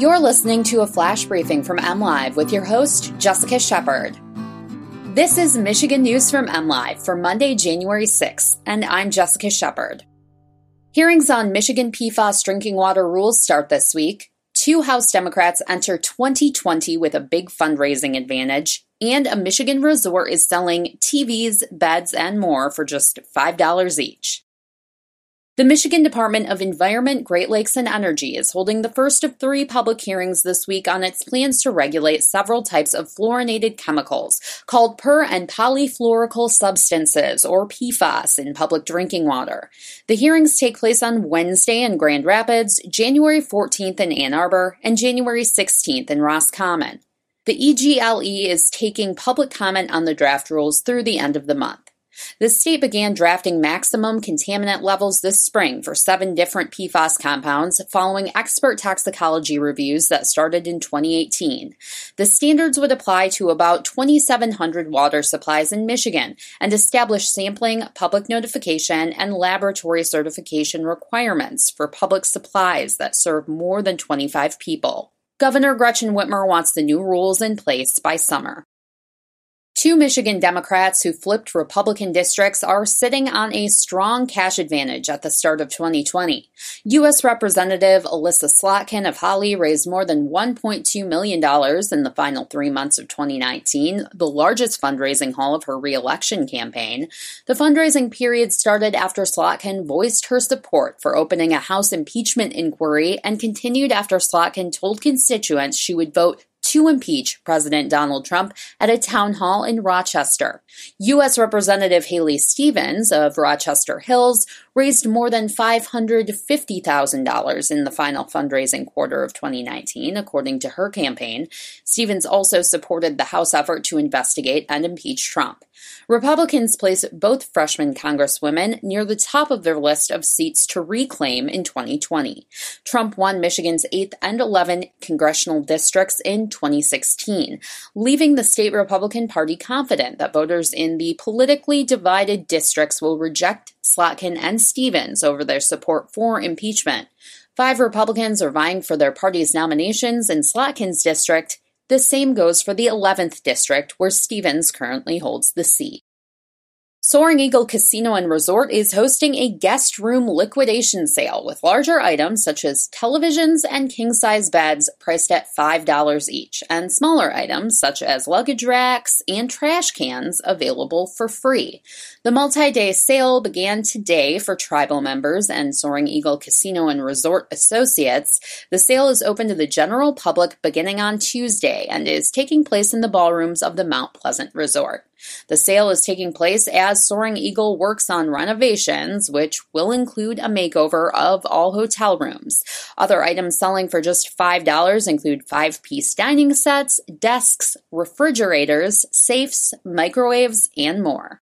You're listening to a flash briefing from MLive with your host, Jessica Shepard. This is Michigan News from MLive for Monday, January 6th, and I'm Jessica Shepard. Hearings on Michigan PFAS drinking water rules start this week. Two House Democrats enter 2020 with a big fundraising advantage, and a Michigan resort is selling TVs, beds, and more for just $5 each. The Michigan Department of Environment, Great Lakes, and Energy is holding the first of three public hearings this week on its plans to regulate several types of fluorinated chemicals called per and polyfluoroalkyl substances, or PFAS, in public drinking water. The hearings take place on Wednesday in Grand Rapids, January 14th in Ann Arbor, and January 16th in Roscommon. The EGLE is taking public comment on the draft rules through the end of the month. The state began drafting maximum contaminant levels this spring for seven different PFAS compounds following expert toxicology reviews that started in 2018. The standards would apply to about 2,700 water supplies in Michigan and establish sampling, public notification, and laboratory certification requirements for public supplies that serve more than 25 people. Governor Gretchen Whitmer wants the new rules in place by summer. Two Michigan Democrats who flipped Republican districts are sitting on a strong cash advantage at the start of 2020. U.S. Representative Elissa Slotkin of Holly raised more than $1.2 million in the final three months of 2019, the largest fundraising haul of her reelection campaign. The fundraising period started after Slotkin voiced her support for opening a House impeachment inquiry and continued after Slotkin told constituents she would vote to impeach President Donald Trump at a town hall in Rochester. U.S. Representative Haley Stevens of Rochester Hills raised more than $550,000 in the final fundraising quarter of 2019, according to her campaign. Stevens also supported the House effort to investigate and impeach Trump. Republicans place both freshman Congresswomen near the top of their list of seats to reclaim in 2020. Trump won Michigan's 8th and 11th congressional districts in 2016, leaving the state Republican Party confident that voters in the politically divided districts will reject Slotkin and Stevens over their support for impeachment. Five Republicans are vying for their party's nominations in Slotkin's district. The same goes for the 11th district, where Stevens currently holds the seat. Soaring Eagle Casino and Resort is hosting a guest room liquidation sale with larger items such as televisions and king size beds priced at $5 each, and smaller items such as luggage racks and trash cans available for free. The multi day sale began today for tribal members and Soaring Eagle Casino and Resort associates. The sale is open to the general public beginning on Tuesday and is taking place in the ballrooms of the Mount Pleasant Resort. The sale is taking place as Soaring Eagle works on renovations, which will include a makeover of all hotel rooms. Other items selling for just $5 include five piece dining sets, desks, refrigerators, safes, microwaves, and more.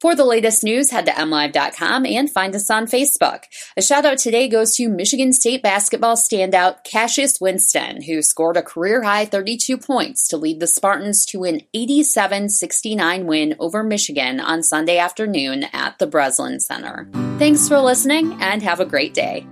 For the latest news, head to mlive.com and find us on Facebook. A shout out today goes to Michigan State basketball standout Cassius Winston, who scored a career high 32 points to lead the Spartans to an 87 69 win over Michigan on Sunday afternoon at the Breslin Center. Thanks for listening and have a great day.